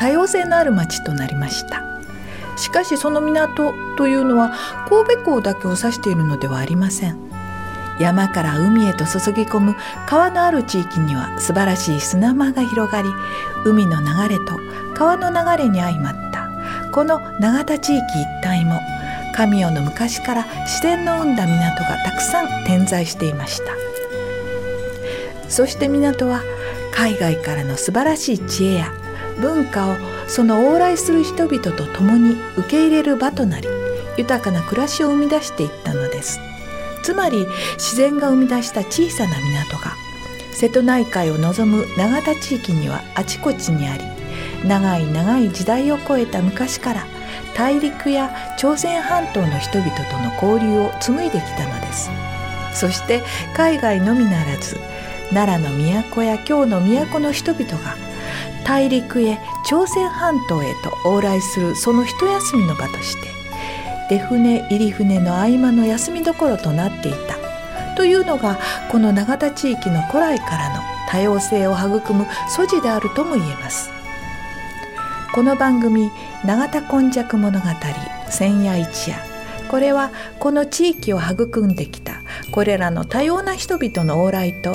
多様性のある町となりました。しかしその港というのは神戸港だけを指しているのではありません。山から海へと注ぎ込む川のある地域には素晴らしい砂間が広がり海の流れと川の流れに相まったこの永田地域一帯も神代の昔から自然の生んだ港がたくさん点在していました。そして港は海外からの素晴らしい知恵や文化をその往来する人々と共に受け入れる場となり豊かな暮らしを生み出していったのです。つまり自然が生み出した小さな港が瀬戸内海を望む永田地域にはあちこちにあり長い長い時代を超えた昔から大陸や朝鮮半島の人々との交流を紡いできたのです。そして海外のみならず奈良の都や京の都の人々が大陸へ朝鮮半島へと往来するその一休みの場として出船入り船の合間の休みどころとなっていた。というのがこの永田地域の古来からの多様性を育む素地であるとも言えます。この番組「永田今昔物語千夜一夜」これはこの地域を育んできたこれらの多様な人々の往来と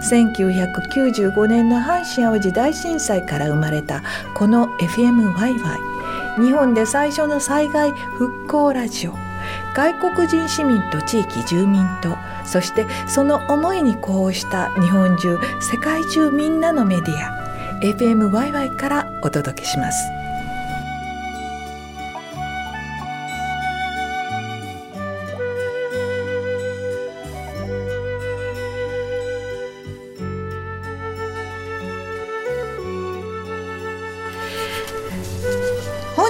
1995年の阪神・淡路大震災から生まれたこの FMYY 日本で最初の災害復興ラジオ。外国人市民と地域住民とそしてその思いに呼応した日本中世界中みんなのメディア。FMYY からお届けします。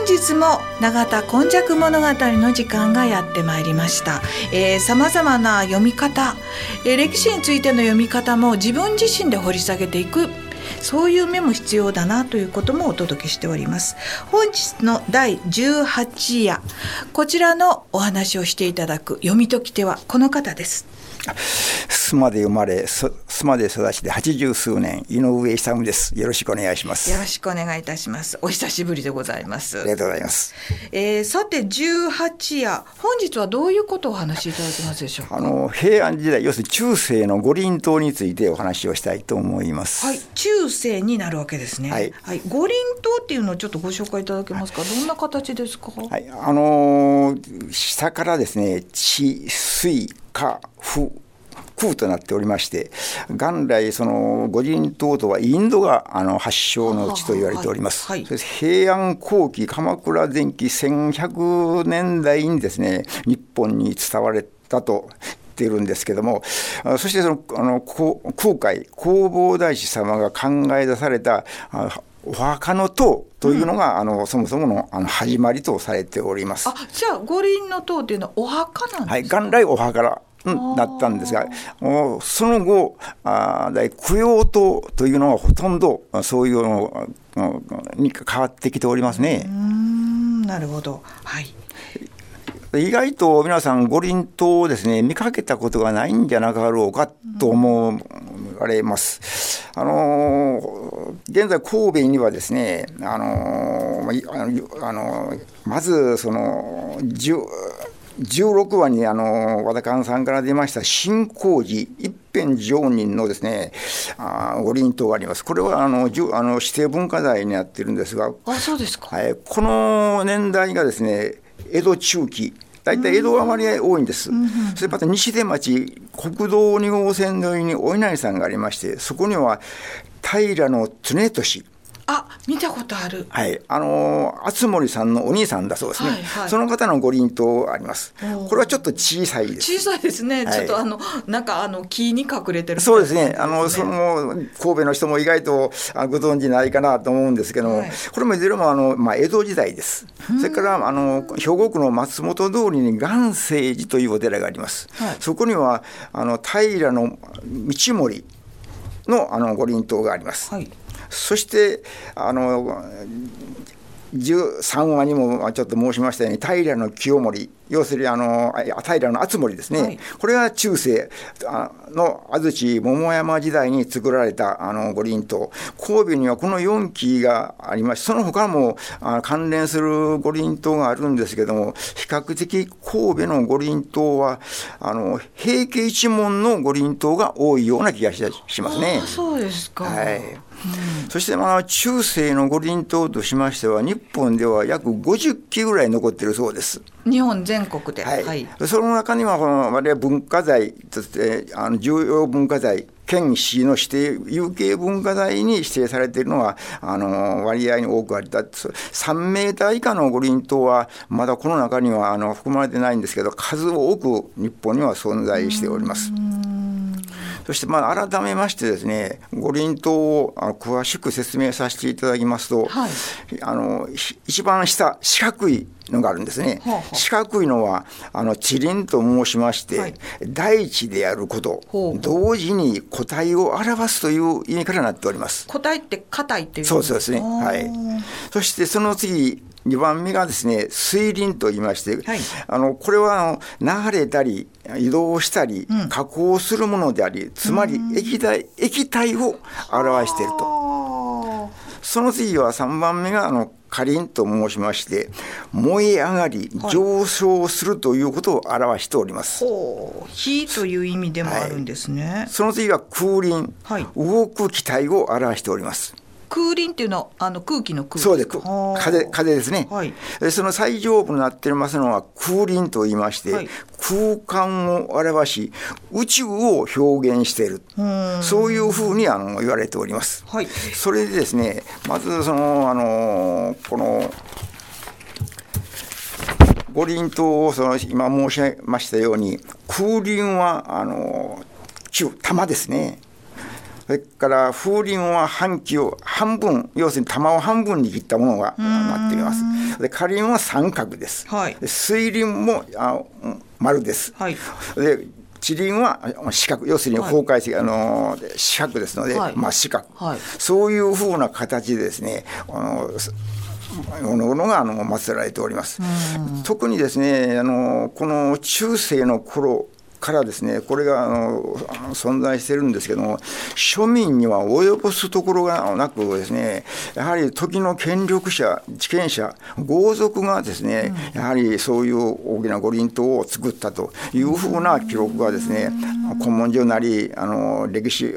日も永田今昔物語の時間がやってまいりました。さまざまな読み方、えー、歴史についての読み方も自分自身で掘り下げていく。そういう目も必要だなということもお届けしております。本日の第18夜こちらのお話をしていただく読み解き手はこの方です。須磨で生まれ須磨で育ちで八十数年井上勇です。よろしくお願いします。よろしくお願いいたします。お久しぶりでございます。ありがとうございます、えー、さて十八夜本日はどういうことをお話しいただけますでしょうか？あの平安時代要するに中世の五輪塔についてお話をしたいと思います。はい中世になるわけですね。はい、はい、五輪塔っていうのをちょっとご紹介いただけますか、はい、どんな形ですか？はい。あのー、下からですね地水火風空となっておりまして元来その五輪塔とはインドがあの発祥の地と言われております、はいはい、平安後期鎌倉前期1100年代にですね日本に伝われたとているんですけどもそしてそのあの空海弘法大師様が考え出されたお墓の塔というのが、うん、あのそもそものあの始まりとされております。あじゃあ五輪の塔っていうのはお墓なんですか？はい、元来お墓だったんですが、その後、あ供養塔というのはほとんどそういうのに変わってきておりますね。なるほど、はい意外と皆さん五輪塔をですね見かけたことがないんじゃなかろうかと思われます。あの現在神戸にはですねあのあのまずその16話にあの和田勘さんから出ました新工事一辺上人のですねあ五輪塔がありますこれはあのあの指定文化財になってるんですがあそうですか、はい、この年代がですね江戸中期大体江戸は割合多いんです、それまた西出町国道2号線の上にお稲荷さんがありましてそこには平常常利あ見たことある。はい。あの敦森さんのお兄さんだそうですね、はいはい、その方の五輪塔あります。これはちょっと小さい。です小さいですね、はい、ちょっとあのなんかあの木に隠れてる、ね、そうですね。あのその神戸の人も意外とご存知ないかなと思うんですけども、はい、これもいずれもあの、まあ、江戸時代です。それからあの兵庫区の松本通りに元清寺というお寺があります、はい、そこにはあの平の道森のあの五輪塔があります、はいそしてあの13話にもちょっと申しましたように平清盛要するにあの平の敦盛ですね、はい、これは中世の安土桃山時代に作られたあの五輪塔神戸にはこの4基がありましてその他も関連する五輪塔があるんですけども比較的神戸の五輪塔はあの平家一門の五輪塔が多いような気がしますね。そうですか、はい。うん、そしてまあ中世の五輪塔としましては日本では約50基ぐらい残っているそうです。日本全国で、はい、はい、その中にはこの我々文化財としてあの重要文化財県市の指定有形文化財に指定されているのはあの割合に多くありだ3メーター以下の五輪塔はまだこの中にはあの含まれてないんですけど数多く日本には存在しております。そしてまあ改めましてですね五輪塔を詳しく説明させていただきますと、はい、あの一番下四角いのがあるんですね。はあはあ、四角いのはあの地輪と申しまして、はい、大地であること、ほうほう同時に個体を表すという意味からなっております。個体って硬いっていうそうですね。はい。そしてその次2番目がですね水輪と言いまして、はい、あのこれはあの流れたり移動したり、うん、加工するものでありつまり液体液体を表していると。その次は3番目があの火輪と申しまして燃え上がり上昇するということを表しております、はい、火という意味でもあるんですね、はい、その次は空輪、はい、動く気体を表しております空輪っていうのはあの空気の空そうです。風風ですね、はい、その最上部になってますのは空輪と言いまして、はい、空間を表し宇宙を表現している。そういうふうにあの言われております、はい、それでですねまずそのあのこの五輪とその今申しましたように空輪はあの球玉ですねそれから風鈴は半球を半分要するに玉を半分に切ったものがなっています。で火輪は三角です、はい、水輪もあ丸です、はい、で地輪は四角。要するに崩壊性、はい、あの四角ですので、はい、まあ四角、はい、そういうふうな形でですねあのおのおのがあの祀られております。特にですねあのこの中世の頃からですねこれがあの存在してるんですけども庶民には及ぼすところがなくですねやはり時の権力者地権者豪族がですね、やはりそういう大きな五輪塔を作ったというふうな記録がですね古文書なりあの歴史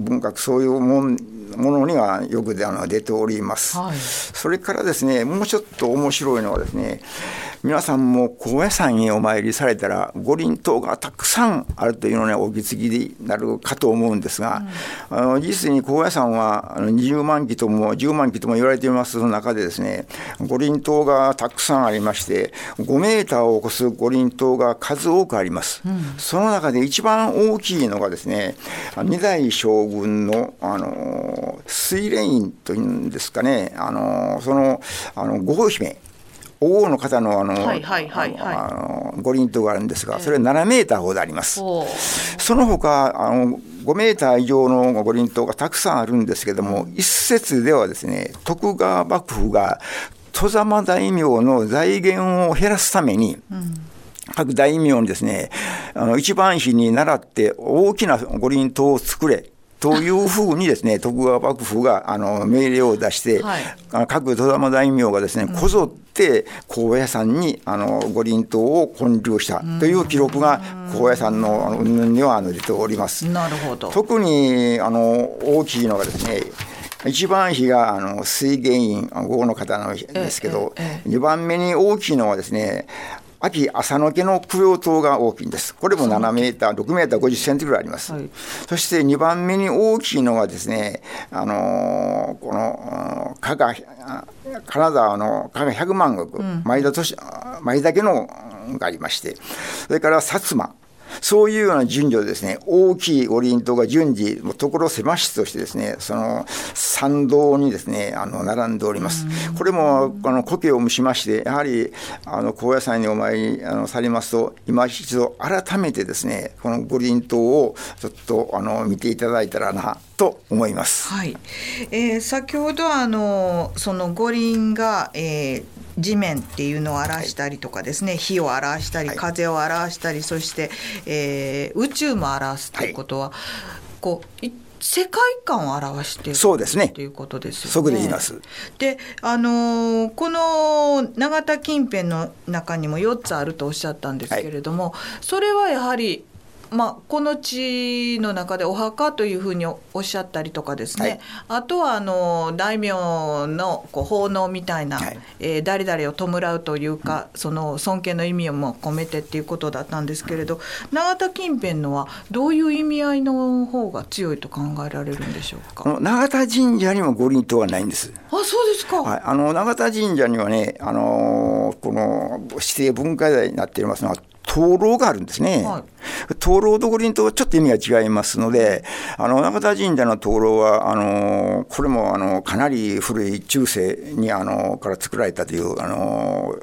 文学そういうもんものにはよくあの出ております、はい、それからですねもうちょっと面白いのはですね皆さんも高野山にお参りされたら五輪塔がたくさんあるというのにお気づきになるかと思うんですが、うん、あの実に高野山は20万基とも10万基とも言われています中でですね五輪塔がたくさんありまして5メーターを超す五輪塔が数多くあります、うん、その中で一番大きいのがですね二代将軍のあの水蓮院というんですかねあのそのあの五姫王の方のあの、はいはいはいはい、あの五輪塔があるんですが、それは7メーターほどあります。その他あの5メーター以上の五輪塔がたくさんあるんですけども、一説ではですね、徳川幕府が戸様大名の財源を減らすために、うん。各大名にですね、あの一番碑に倣って大きな五輪塔を作れというふうにですね 徳川幕府があの命令を出して、はい、各戸玉大名がですねこぞって高野山にあの五輪塔を建立したという記録が高野山の云々には出ております。なるほど。特にあの大きいのがですね一番比があの水源院号の方なんですけど、ええ2番目に大きいのはですね秋朝の毛の供養塔が大きいんです。これも7メーター、6メーター50センチぐらいあります。はいそして2番目に大きいのはですね、あのーこのうん加賀あ金沢の加賀百万石、前田都市前田家のうんがありまして、それから薩摩。そういうような順序でですね、大きい五輪塔が順次、もう所狭しとしてですね、その参道にですね、あの並んでおります。これもあの苔を蒸しまして、やはりあの高野山にお参りあのされますと、今一度改めてですね、この五輪塔をちょっとあの見ていただいたらなと思います。はい、えー先ほどあのその五輪が、えー地面っていうのを表したりとかですね、火を表したりはい。風を表したりそして、えー宇宙も表すということは、こうい世界観を表しているそうですね。ということですよね。そこで言います。であのーこの永田近辺の中にも4つあるとおっしゃったんですけれども、それはやはり、まあ、この地の中でお墓というふうにおっしゃったりとかですね、はい。あとはあの大名のこう奉納みたいな、はい。えー誰々を弔うというか、その尊敬の意味をも込めてっていうことだったんですけれど永田近辺のはどういう意味合いの方が強いと考えられるんでしょうか？永田神社にも五輪塔はないんです。あそうですか、はい、あの永田神社にはね、あのーこの指定文化財になっていますのは、灯籠があるんですね。はい灯籠と五輪とはちょっと意味が違いますので、あの永田神社の灯籠は、あのーこれもあのかなり古い中世にあのから作られたという、あの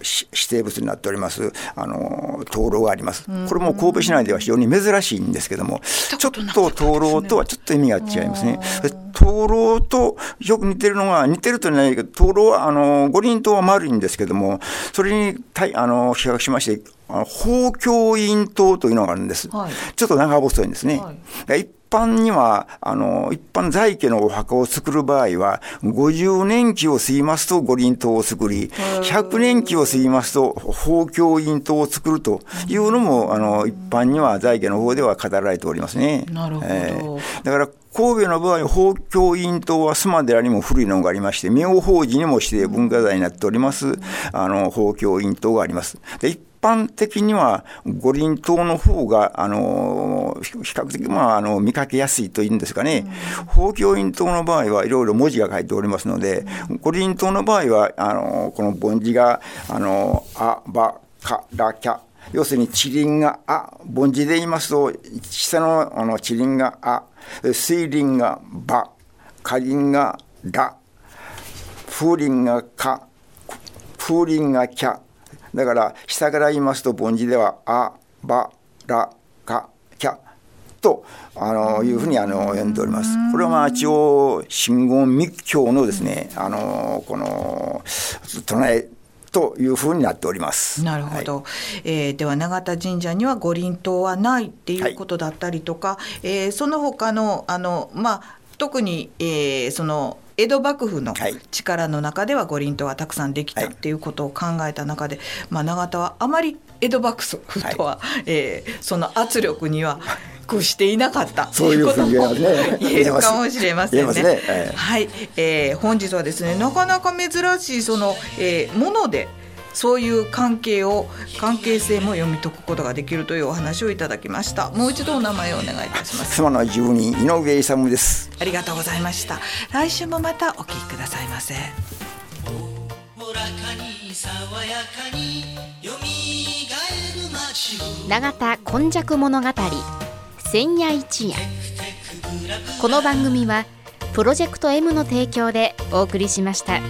指定物になっております、あの灯籠があります。これも神戸市内では非常に珍しいんですけども、ちょっと灯籠とはちょっと意味が違いますね。で灯籠とよく似てるのが、似てるとないけど、灯籠は、あの五輪塔は丸いんですけども、それに対あの比較しまして、あの宝教院塔というのがあるんです。はいちょっと長細いんですね。はいで一般には、あの、一般在家のお墓を作る場合は、50年期を過ぎますと五輪塔を作り、100年期を過ぎますと宝教院塔を作るというのも、あの、一般には在家の方では語られておりますね。なるほどーだから、神戸の場合、宝教院塔は須磨寺にも古いのがありまして、妙法寺にも指定文化財になっております、あの、宝教院塔があります。で一般的には五輪塔の方が、あの、比較的、まあ、あの、見かけやすいというんですかね。宝教院塔の場合はいろいろ文字が書いておりますので、五輪塔の場合は、あの、この梵字が、あの、あ、ば、か、ら、きゃ、要するに地輪があ、凡字で言いますと、下のあの地輪があ、水輪がば、下輪がら、風輪がか、風輪がきゃ。だから下から言いますと凡字ではあ、ば、ら、か、きゃ。とあのいうふうにあの呼んでおります。これはまあ一応真言密教のですねあのこの唱えというふうになっております。なるほど、えーでは永田神社には五輪塔はないっていうことだったりとか、えーその他のあの、まあ、特に、えーその江戸幕府のはい。力の中では五輪塔がたくさんできたはい。っていうことを考えた中で、まあ、永田はあまり江戸幕府とは、えーその圧力には屈していなかった そういうふうに言えるかもしれませんね。ね。ええ。はい、えー本日はですねなかなか珍しいその、えーものでそういう関係を関係性も読み解くことができるというお話をいただきました。もう一度お名前をお願いいたします。妻の住人井上勇です。ありがとうございました。来週もまたお聞きくださいませ。おらかに爽やかによみがえる街を永田今昔物語千夜一夜。この番組はプロジェクト M の提供でお送りしました。